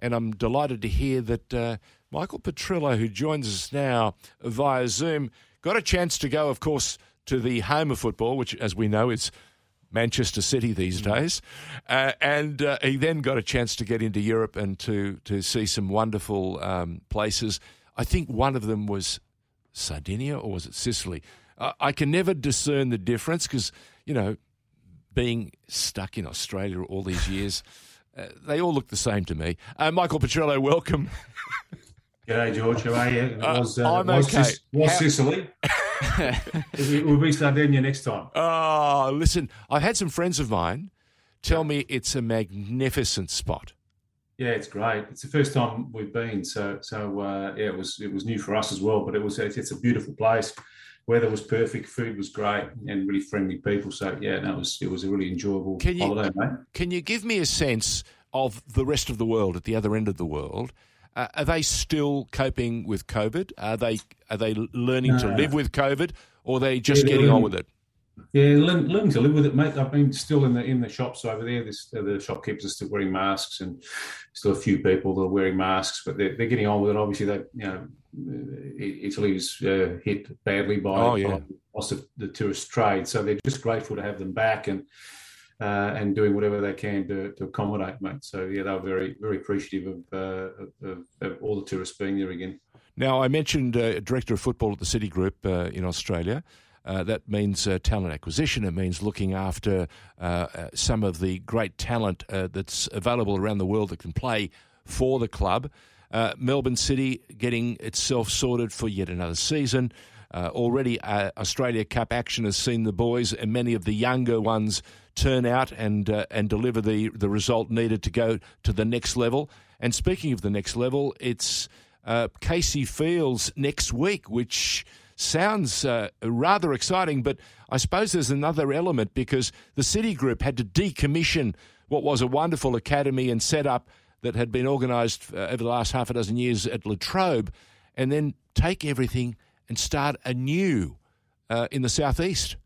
and I'm delighted to hear that uh, Michael Petrillo, who joins us now via Zoom, got a chance to go, of course, to the home of football, which, as we know, is Manchester City these mm. days, uh, and uh, he then got a chance to get into Europe and to to see some wonderful um, places. I think one of them was Sardinia or was it Sicily? Uh, I can never discern the difference because you know, being stuck in Australia all these years, uh, they all look the same to me. Uh, Michael Petrillo, welcome. G'day, George. How are you? Uh, I'm was, okay. was How- Sicily? we'll be Sardinia next time. Oh, listen, I've had some friends of mine tell me it's a magnificent spot. Yeah, it's great. It's the first time we've been, so so uh, yeah, it was it was new for us as well. But it was it's, it's, a beautiful place. Weather was perfect, food was great, and really friendly people. So yeah, that was it was a really enjoyable can you, holiday, mate. Can you give me a sense of the rest of the world at the other end of the world? Uh, are they still coping with COVID? Are they are they learning no. to live with COVID, or are they just yeah, getting on with it? Yeah, learning to live with it, mate. I've been still in the in the shops over there. This, the shopkeepers are still wearing masks, and still a few people that are wearing masks, but they're, they're getting on with it. Obviously, they you know Italy's uh, hit badly by, oh, yeah. by loss of the tourist trade, so they're just grateful to have them back and uh, and doing whatever they can to, to accommodate, mate. So yeah, they were very very appreciative of, uh, of, of all the tourists being there again. Now I mentioned uh, director of football at the City Group uh, in Australia. Uh, that means uh, talent acquisition. It means looking after some of the great talent that's available around the world that can play for the club. Melbourne City getting itself sorted for yet another season. Uh, already, uh, Australia Cup action has seen the boys and many of the younger ones turn out and uh, and deliver the the result needed to go to the next level. And speaking of the next level, it's uh, Casey Fields next week, which sounds uh, rather exciting. But I suppose there's another element because the City Group had to decommission what was a wonderful academy and setup that had been organised uh, over the last half a dozen years at Latrobe, and then take everything and start anew uh, in the southeast.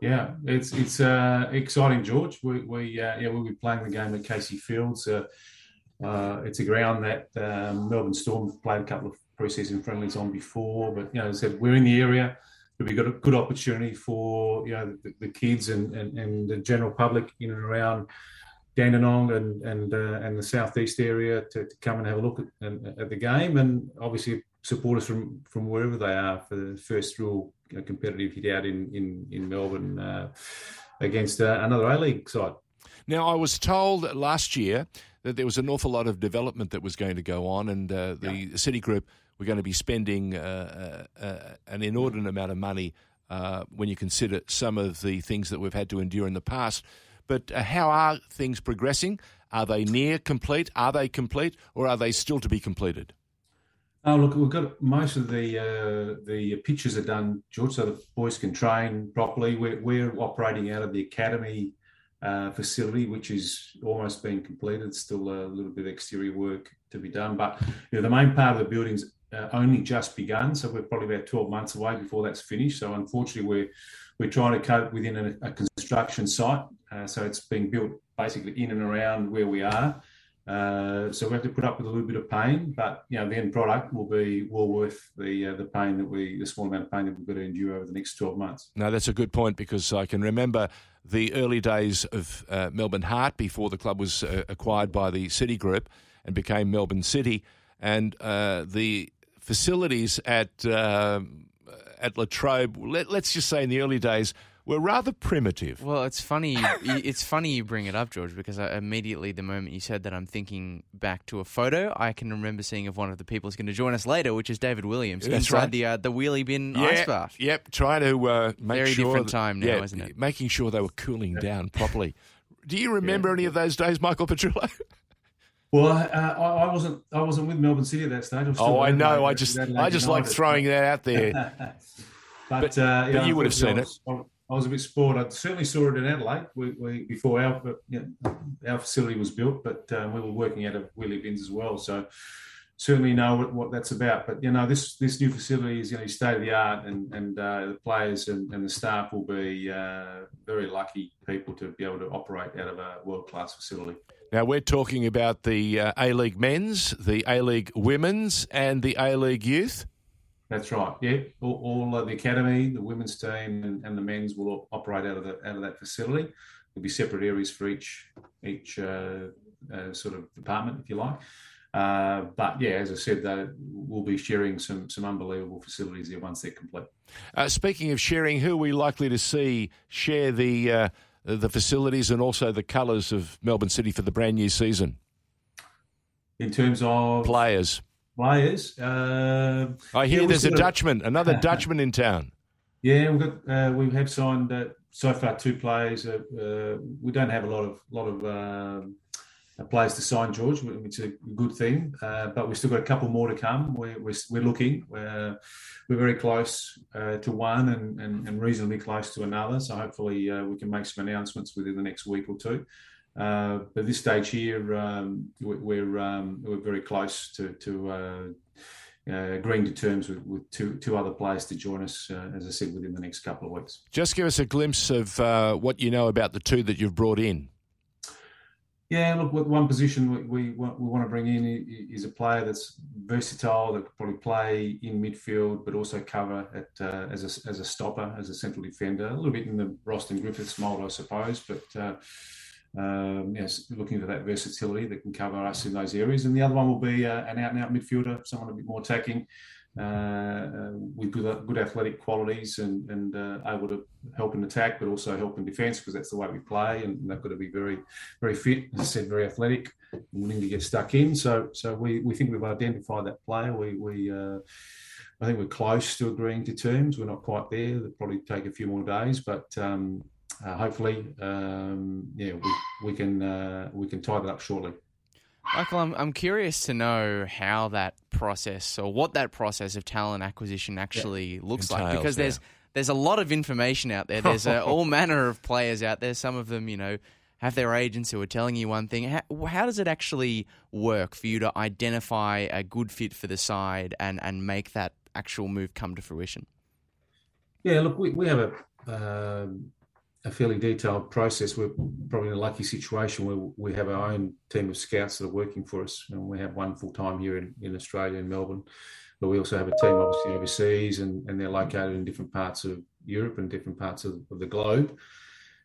Yeah, it's it's uh, exciting, George. We, we uh, yeah we'll be playing the game at Casey Fields. Uh, it's a ground that um, Melbourne Storm played a couple of preseason friendlies on before, but you know, as I said, we're in the area. We've got a good opportunity for you know the, the kids and, and, and the general public in and around Dandenong and and uh, and the southeast area to, to, come and have a look at, at the game, and obviously supporters from from wherever they are for the first real you know, competitive hit out in in in Melbourne uh, against uh, another A League side. Now, I was told last year that there was an awful lot of development that was going to go on, and uh, the yeah. City Group were going to be spending uh, uh, uh, an inordinate amount of money when you consider some of the things that we've had to endure in the past. But how are things progressing? Are they near complete? Are they complete, or are they still to be completed? Oh, look, we've got most of the uh, the pitches are done, George, so the boys can train properly. We're, we're operating out of the academy uh, facility, which is almost being completed. Still a little bit of exterior work to be done, but you know, the main part of the building's uh, only just begun, so we're probably about 12 months away before that's finished. So unfortunately, we're we're trying to cope within a, a construction site, uh, so it's being built basically in and around where we are. Uh, so we have to put up with a little bit of pain, but you know the end product will be well worth the uh, the pain that we the small amount of pain that we've got to endure over the next twelve months. No, that's a good point because I can remember the early days of uh, Melbourne Heart before the club was uh, acquired by the City Group and became Melbourne City, and uh, the facilities at at Latrobe. Let, let's just say in the early days were rather primitive. Well, it's funny. You, it's funny you bring it up, George, because I, immediately the moment you said that, I'm thinking back to a photo I can remember seeing of one of the people who's going to join us later, which is David Williams That's inside right. the uh, the wheelie bin yeah, ice bath. Yep, trying to uh, make very sure different time now, yeah, isn't it? Making sure they were cooling down properly. Do you remember yeah. any of those days, Michael Petrillo? Well, uh, I, I, wasn't. I wasn't with Melbourne City at that stage. I oh, I know. I just, I just like throwing that out there. but, but, uh, but you would have seen it. I was a bit spoiled. I certainly saw it in Adelaide we, we, before our you know, our facility was built, but um, we were working out of wheelie bins as well. So certainly know what, what, that's about. But you know, this this new facility is going to be state of the art, and and uh, the players and, and, the staff will be uh, very lucky people to be able to operate out of a world class facility. Now we're talking about the uh, A League men's, the A League women's, and the A League youth. That's right. Yeah, all, all the academy, the women's team, and, and, the men's will operate out of the, out of that facility. There'll be separate areas for each each uh, uh, sort of department, if you like. Uh, but yeah, as I said, we'll be sharing some some unbelievable facilities there once they're complete. Uh, speaking of sharing, who are we likely to see share the uh, the facilities and also the colours of Melbourne City for the brand new season? In terms of players, players. Uh, I hear yeah, there's a Dutchman, another Dutchman in town. Yeah, we've got uh, we have signed so far two players. we don't have a lot of lot of um, players to sign, George, which is a good thing. Uh, but we've still got a couple more to come. We're, we're, we're looking. We're, we're very close uh, to one and, and, and, reasonably close to another. So hopefully uh, we can make some announcements within the next week or two. Uh, but this stage here, um, we're um, we're very close to to uh, uh, agreeing to terms with, with two two other players to join us, uh, as I said, within the next couple of weeks. Just give us a glimpse of uh, what you know about the two that you've brought in. Yeah, look, one position we, we, we want to bring in is a player that's versatile that could probably play in midfield, but also cover at uh, as a as a stopper, as a central defender, a little bit in the Rostyn Griffiths mould, I suppose. But uh, um, yes, looking for that versatility that can cover us in those areas. And the other one will be uh, an out and out midfielder, someone a bit more attacking, uh, uh, with good, good athletic qualities and, and uh, able to help in attack, but also help in defence because that's the way we play. And they've got to be very, very fit, as I said, very athletic, willing to get stuck in. So, so we, we think we've identified that player. We, we uh, I think we're close to agreeing to terms. We're not quite there. It'll probably take a few more days, but um, uh, hopefully, um, yeah, we, we can uh, we can tie that up shortly. Michael, I'm, I'm curious to know how that process or what that process of talent acquisition actually yeah. looks Entails, like because there's there's a lot of information out there. There's uh, all manner of players out there. Some of them, you know, have their agents who are telling you one thing. How, how, does it actually work for you to identify a good fit for the side and, and make that actual move come to fruition? Yeah, look, we, we have a um, a fairly detailed process. We're probably in a lucky situation where we have our own team of scouts that are working for us. And we have one full time here in, in Australia, in Melbourne. But we also have a team obviously overseas and, and they're located in different parts of Europe and different parts of, of the globe.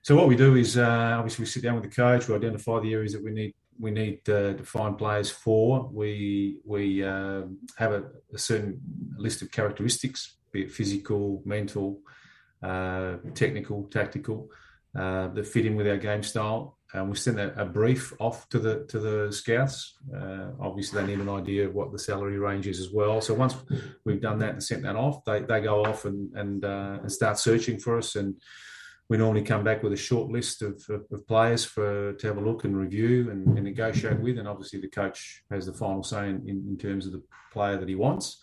So what we do is uh, obviously we sit down with the coach, we identify the areas that we need we need uh, to find players for. We we uh, have a, a, certain list of characteristics, be it physical, mental, uh, technical, tactical, uh, that fit in with our game style. And we sent a, a, brief off to the to the scouts. Uh, obviously, they need an idea of what the salary range is as well. So once we've done that and sent that off, they, they go off and and, uh, and start searching for us. And we normally come back with a short list of, of, of players for to have a look and review and, and, negotiate with. And obviously, the coach has the final say in, in, in terms of the player that he wants.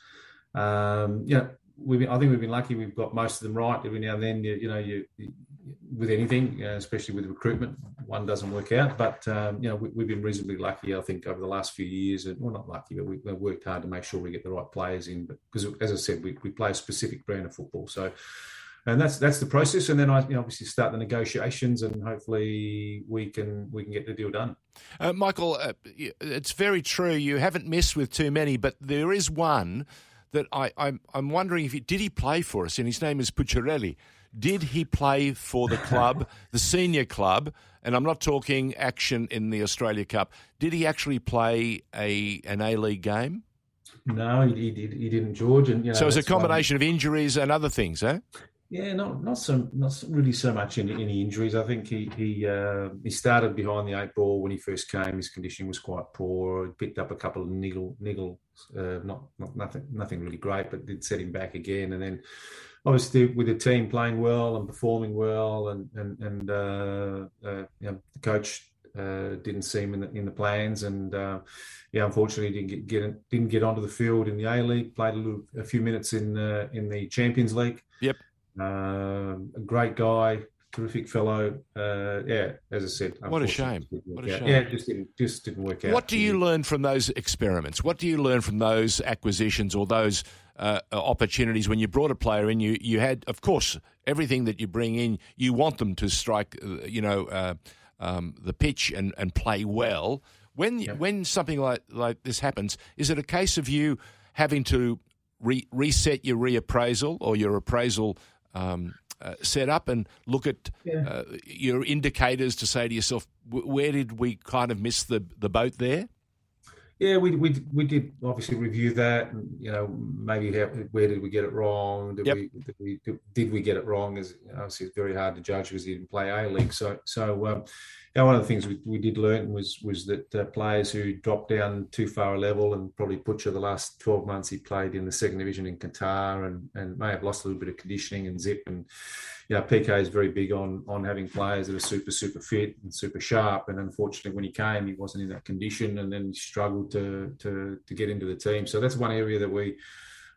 Um, yeah, been, I think we've been lucky. We've got most of them right. Every now and then, you, you know, you, you, with anything, uh, especially with recruitment, one doesn't work out. But um, you know, we, have been reasonably lucky, I think, over the last few years. And well, not lucky, but we, have worked hard to make sure we get the right players in. Because, as I said, we, we play a specific brand of football, so. And that's that's the process, and then I you know, obviously start the negotiations, and hopefully we can we can get the deal done. Uh, Michael, uh, it's very true. You haven't missed with too many, but there is one that I, I'm, I'm wondering if he, did he play for us? And his name is Pucciarelli. Did he play for the club, the senior club? And I'm not talking action in the Australia Cup. Did he actually play a an A League game? No, he, did. He didn't, George. And you know, so it's a combination of injuries and other things, eh? Yeah, not not so not really so much any, any injuries. I think he he uh, he started behind the eight ball when he first came. His conditioning was quite poor. He picked up a couple of niggle niggles, uh, not, not nothing nothing really great, but did set him back again. And then obviously with the team playing well and performing well, and and and uh, uh you know, the coach uh, didn't see him in the, in the plans, and uh, yeah, unfortunately didn't get, get, didn't get onto the field in the A League. Played a, little, a few minutes in uh, in the Champions League. Yep. Um, a great guy, terrific fellow. Uh, yeah, as I said, what a shame. What a shame. Yeah, just didn't just didn't work out. What do you learn from those experiments? What do you learn from those acquisitions or those uh, opportunities when you brought a player in? You you had, of course, everything that you bring in. You want them to strike, uh, you know, uh, um, the pitch and, and play well. When yep. when something like like this happens, is it a case of you having to re- reset your reappraisal or your appraisal? Um, uh, set up and look at yeah. uh, your indicators to say to yourself, where did we kind of miss the, the boat there? Yeah, we, we we did obviously review that, and you know maybe how, where did we get it wrong? Did, yep. we, did we did we get it wrong? Is obviously it's very hard to judge because he didn't play A League. So so um, yeah, one of the things we, we did learn was was that uh, players who dropped down too far a level and probably Butcher the last twelve months he played in the second division in Qatar and and may have lost a little bit of conditioning and zip and you know, PK is very big on on having players that are super super fit and super sharp. And unfortunately, when he came, he wasn't in that condition, and then he struggled to to to get into the team. So that's one area that we.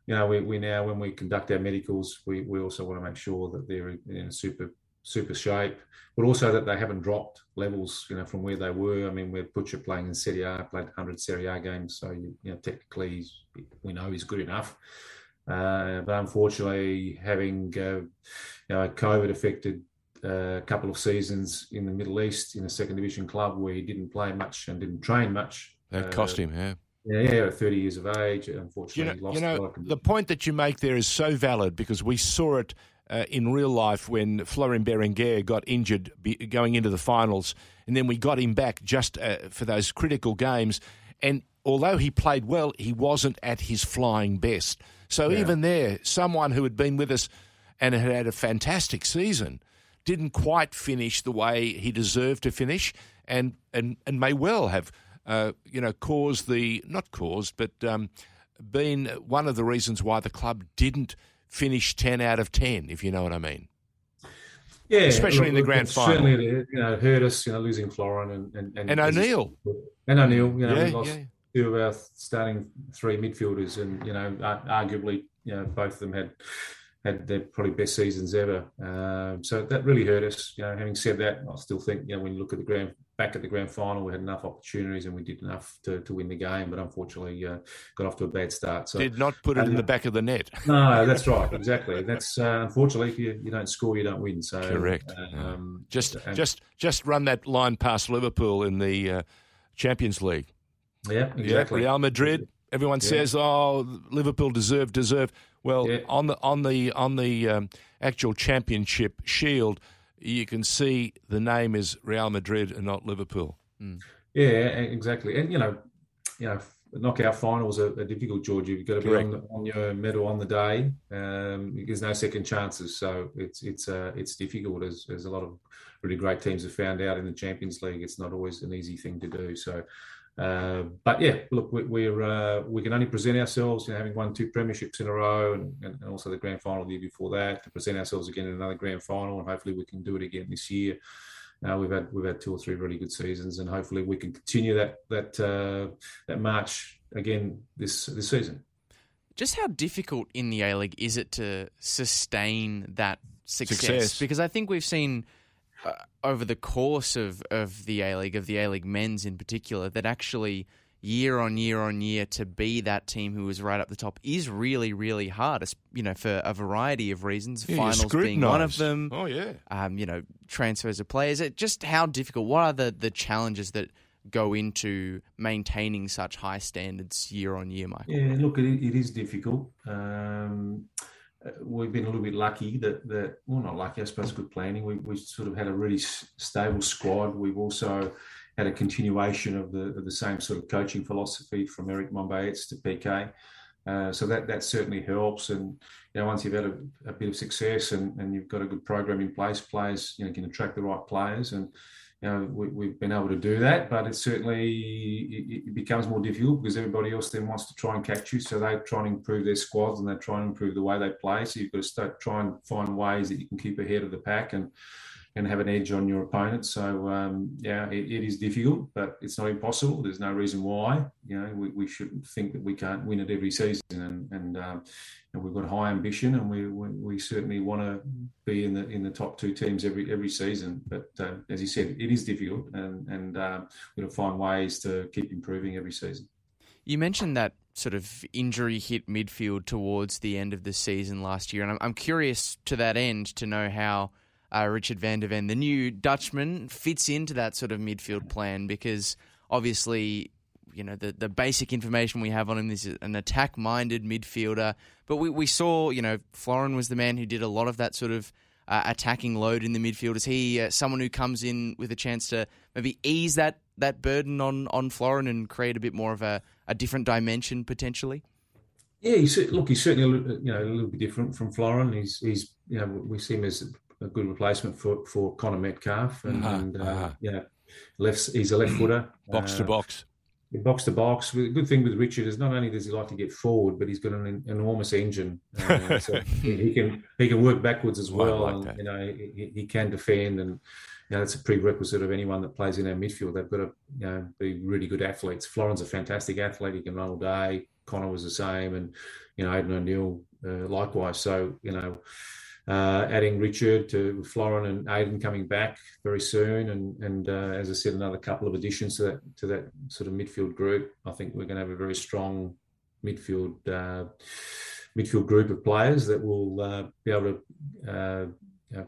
You know, we, we now when we conduct our medicals, we, we also want to make sure that they're in a super super shape, but also that they haven't dropped levels, you know, from where they were. I mean, we're Butcher playing in Serie A, played 100 Serie A games, so you, you know, technically we know he's good enough. Uh, but unfortunately, having uh, you know a COVID affected uh, couple of seasons in the Middle East in a second division club where he didn't play much and didn't train much. That cost him, yeah. Yeah, yeah, 30 years of age. Unfortunately, you know, you know the point that you make there is so valid because we saw it uh, in real life when Florin Berenguer got injured be, going into the finals, and then we got him back just uh, for those critical games. And although he played well, he wasn't at his flying best. So yeah. even there, someone who had been with us and had had a fantastic season didn't quite finish the way he deserved to finish, and and and may well have, uh, you know, caused the not caused, but um, been one of the reasons why the club didn't finish ten out of ten, if you know what I mean. Yeah, especially look, in the grand final. Certainly, you know, hurt us, you know, losing Florin and and, and, and O'Neill. And O'Neill, you know, yeah, lost, yeah two of our starting three midfielders, and you know, arguably, you know, both of them had had their probably best seasons ever. Um, so that really hurt us. You know, having said that, I still think you know when you look at the grand back at the grand final, we had enough opportunities and we did enough to, to win the game, but unfortunately uh, got off to a bad start. So did not put it in the back of the net. no, that's right, exactly. That's uh, unfortunately if you, you don't score, you don't win. So correct. Um, just and, just just run that line past Liverpool in the uh, Champions League. Yeah, exactly. Yeah, Real Madrid. Everyone yeah. says, "Oh, Liverpool deserve deserve." Well, yeah. on the on the on the um, actual championship shield, you can see the name is Real Madrid and not Liverpool. Mm. Yeah, exactly. And you know, you know, knockout finals are, are difficult, George. You've got to be on, the, on, your medal on the day. Um, there's no second chances, so it's it's uh, it's difficult. As, as a lot of really great teams have found out in the Champions League, it's not always an easy thing to do. So uh, but yeah, look, we, are uh, we can only present ourselves, you know, having won two premierships in a row, and, and, also the grand final the year before that, to present ourselves again in another grand final, and hopefully we can do it again this year. Uh, we've had we've had two or three really good seasons, and hopefully we can continue that that uh, that march again this this season. Just how difficult in the A League is it to sustain that success? success? Because I think we've seen uh, over the course of, of the A League, of the A League men's in particular, that actually year on year on year to be that team who is right up the top is really, really hard. You know, for a variety of reasons, yeah, finals being one of them. Oh yeah. Um, you know, transfers of players. It just how difficult. What are the the challenges that go into maintaining such high standards year on year, Michael? Yeah, look, it, it is difficult. Um, we've been a little bit lucky that that well not lucky I suppose good planning. We we sort of had a really stable squad. We've also had a continuation of the of the same sort of coaching philosophy from Erick Mombaerts to PK uh, so that that certainly helps. And you know once you've had a, a, bit of success and, and you've got a good program in place players you know can attract the right players. And you know, we, have been able to do that, but it certainly it, becomes more difficult because everybody else then wants to try and catch you. So they try and improve their squads and they try and improve the way they play. So you've got to start try and find ways that you can keep ahead of the pack. And and have an edge on your opponent. So um, yeah, it, it is difficult, but it's not impossible. There's no reason why. You know, we, we shouldn't think that we can't win it every season, and and, um, and we've got high ambition, and we we, we certainly want to be in the in the top two teams every every season. But uh, as you said, it is difficult, and and uh, we're going to find ways to keep improving every season. You mentioned that sort of injury hit midfield towards the end of the season last year, and I'm, I'm curious to that end to know how uh, Richard van der Venne, the new Dutchman, fits into that sort of midfield plan because obviously, you know, the, the basic information we have on him is an attack minded midfielder. But we, we saw, you know, Florin was the man who did a lot of that sort of uh, attacking load in the midfield. Is he uh, someone who comes in with a chance to maybe ease that, that burden on, on Florin and create a bit more of a, a different dimension potentially? Yeah, he's, look, he's certainly you know a little bit different from Florin. He's he's you know we see him as a good replacement for for Connor Metcalfe, and, uh-huh, and uh, uh-huh. yeah, left he's a left footer, box to uh, box. Box to box. The good thing with Richard is not only does he like to get forward, but he's got an enormous engine. Uh, so he can he can work backwards as well, like and that. you know he, he can defend and you know, that's a prerequisite of anyone that plays in our midfield. They've got to you know, be really good athletes. Florin's a fantastic athlete. He can run all day. Connor was the same, and you know Aidan O'Neill uh, likewise. So you know, uh, adding Richard to Florin and Aidan coming back very soon, and and uh, as I said, another couple of additions to that to that sort of midfield group. I think we're going to have a very strong midfield uh, midfield group of players that will uh, be able to uh,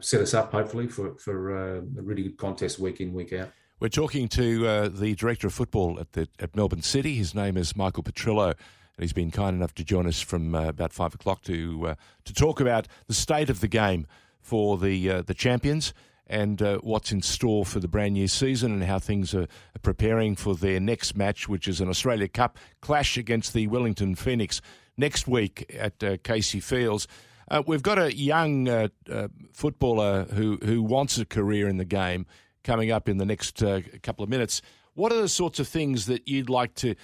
set us up hopefully for for uh, a really good contest week in week out. We're talking to the director of football at the at Melbourne City. His name is Michael Petrillo he's been kind enough to join us from uh, about five o'clock to uh, to talk about the state of the game for the uh, the champions and uh, what's in store for the brand new season and how things are preparing for their next match, which is an Australia Cup clash against the Wellington Phoenix next week at uh, Casey Fields. Uh, we've got a young footballer who who wants a career in the game coming up in the next couple of minutes. What are the sorts of things that you'd like to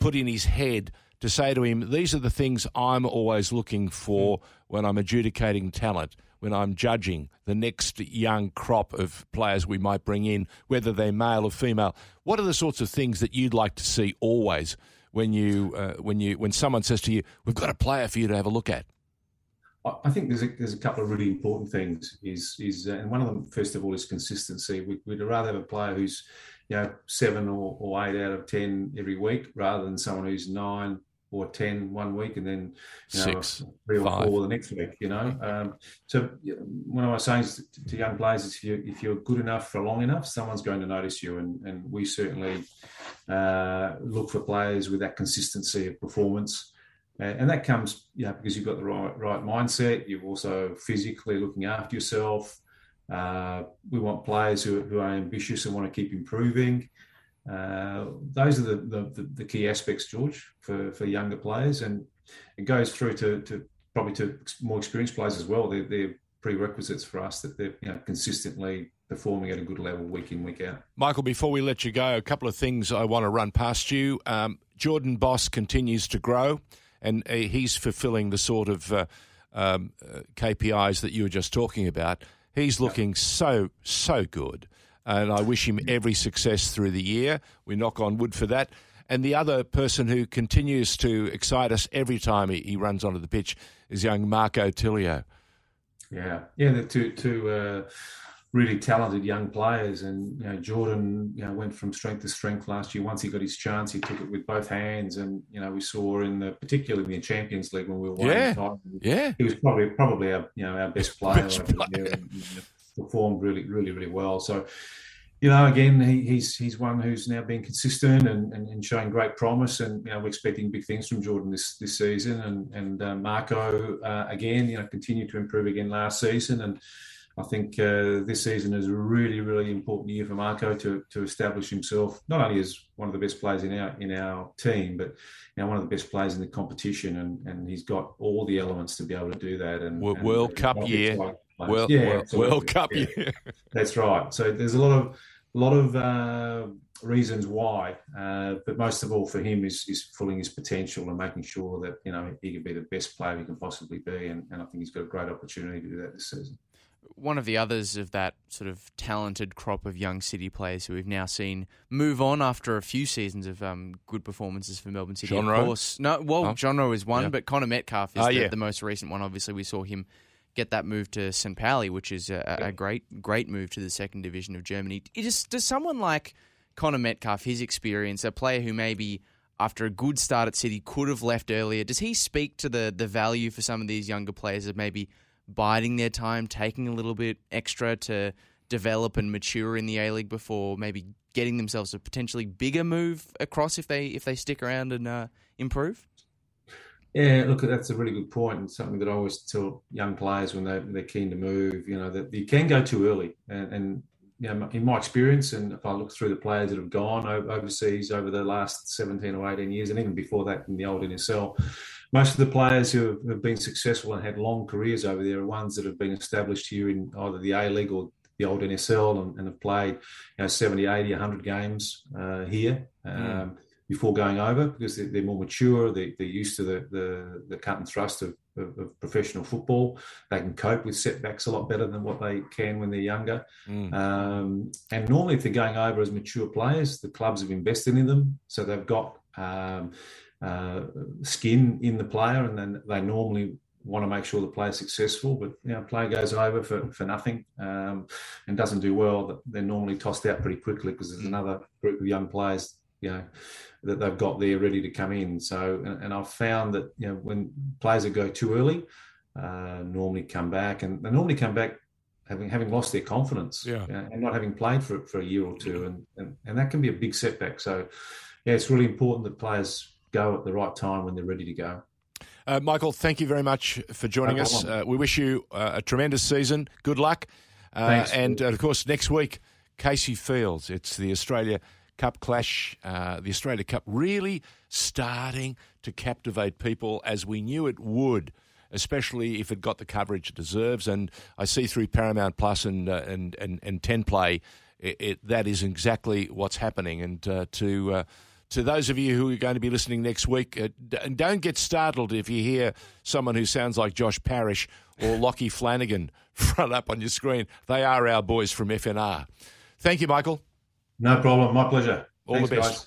put in his head? To say to him, these are the things I'm always looking for when I'm adjudicating talent, when I'm judging the next young crop of players we might bring in, whether they're male or female. What are the sorts of things that you'd like to see always when you uh, when you when someone says to you, "We've got a player for you to have a look at"? I think there's a, there's a couple of really important things. Is is uh, and one of them, first of all, is consistency. We, would rather have a player who's you know seven or, or eight out of ten every week rather than someone who's nine or 10 one week and then you know, Six, three or five. four the next week, you know. Um, so one of my sayings to, young players is if, you, if you're good enough for long enough, someone's going to notice you. And, and we certainly uh, look for players with that consistency of performance. And that comes, you know, because you've got the right, right mindset. You're also physically looking after yourself. Uh, we want players who, who are ambitious and want to keep improving. Uh, those are the, the, the, key aspects, George, for, for younger players, and it goes through to, to probably to more experienced players as well. They're, they're prerequisites for us that they're you know, consistently performing at a good level week in week out. Michael, before we let you go, a couple of things I want to run past you. Um, Jordan Bos continues to grow, and uh, he's fulfilling the sort of uh, um, uh, KPIs that you were just talking about. He's looking so so good and I wish him every success through the year. We knock on wood for that. And the other person who continues to excite us every time he, he runs onto the pitch is young Marco Tilio. Yeah, yeah, the two two uh, really talented young players, and you know Jordan, you know, went from strength to strength last year. Once he got his chance, he took it with both hands, and you know we saw in the particularly in the Champions League when we were yeah, yeah, he was probably probably our you know our best player. Best player. And, performed really, really, really well. So, you know, again, he, he's he's one who's now been consistent and, and, and, showing great promise. And you know, we're expecting big things from Jordan this this season. And and uh, Marco uh, again, you know, continued to improve again last season. And I think uh, this season is a really, really important year for Marco to to establish himself not only as one of the best players in our in our team, but you know, one of the best players in the competition. And and he's got all the elements to be able to do that. And World, and, Cup year. Like, World, yeah, World, World Cup yeah. year. That's right. So there's a lot of a lot of uh, reasons why, uh, but most of all for him is is fulfilling his potential and making sure that you know he can be the best player he can possibly be, and, and I think he's got a great opportunity to do that this season. one of the others of that sort of talented crop of young City players who we've now seen move on after a few seasons of um, good performances for Melbourne City. John of course, no, well, oh. John Rowe is one, yeah. but Connor Metcalfe is oh, the, yeah. the, most recent one. Obviously, we saw him get that move to St. Pauli, which is a, a, great, great move to the second division of Germany. It is, does someone like Connor Metcalfe, his experience, a player who maybe after a good start at City could have left earlier, does he speak to the the value for some of these younger players of maybe biding their time, taking a little bit extra to develop and mature in the A League before maybe getting themselves a potentially bigger move across if they if they stick around and uh, improve? Yeah, look, that's a really good point, and something that I always tell young players when they they're keen to move. You know that you can go too early, and, and you know, in my experience, and if I look through the players that have gone overseas over the last 17 or 18 years, and even before that in the old NSL, most of the players who have been successful and had long careers over there are ones that have been established here in either the A League or the old NSL and, and have played you know, 70, 80, 100 games uh, here. Mm. Before going over because they're, they're more mature, they, are used to the, the, the, cut and thrust of, of, of, professional football. They can cope with setbacks a lot better than what they can when they're younger. Mm. Um, and normally, if they're going over as mature players, the clubs have invested in them, so they've got um, uh, skin in the player, and then they normally want to make sure the player's successful. But you know, player goes over for, for nothing um, and doesn't do well, they're normally tossed out pretty quickly because there's another group of young players you know that they've got there ready to come in. So, and, and I've found that you know when players that go too early uh, normally come back, and they normally come back having having lost their confidence yeah. you know, and not having played for for a year or two, and, and and that can be a big setback. So, yeah, it's really important that players go at the right time when they're ready to go. Uh, Michael, thank you very much for joining no us. Uh, we wish you uh, a tremendous season. Good luck. Uh. And of course, next week, Casey Fields. It's the Australia Cup clash, uh, the Australia Cup really starting to captivate people as we knew it would, especially if it got the coverage it deserves. And I see through Paramount Plus and uh, and, and and Ten Play, it, it, that is exactly what's happening. And uh, to uh, to those of you who are going to be listening next week, uh, don't get startled if you hear someone who sounds like Josh Parrish or Lockie Flanagan front up on your screen. They are our boys from FNR. Thank you, Michael. No problem. My pleasure. All Thanks, the best. Guys.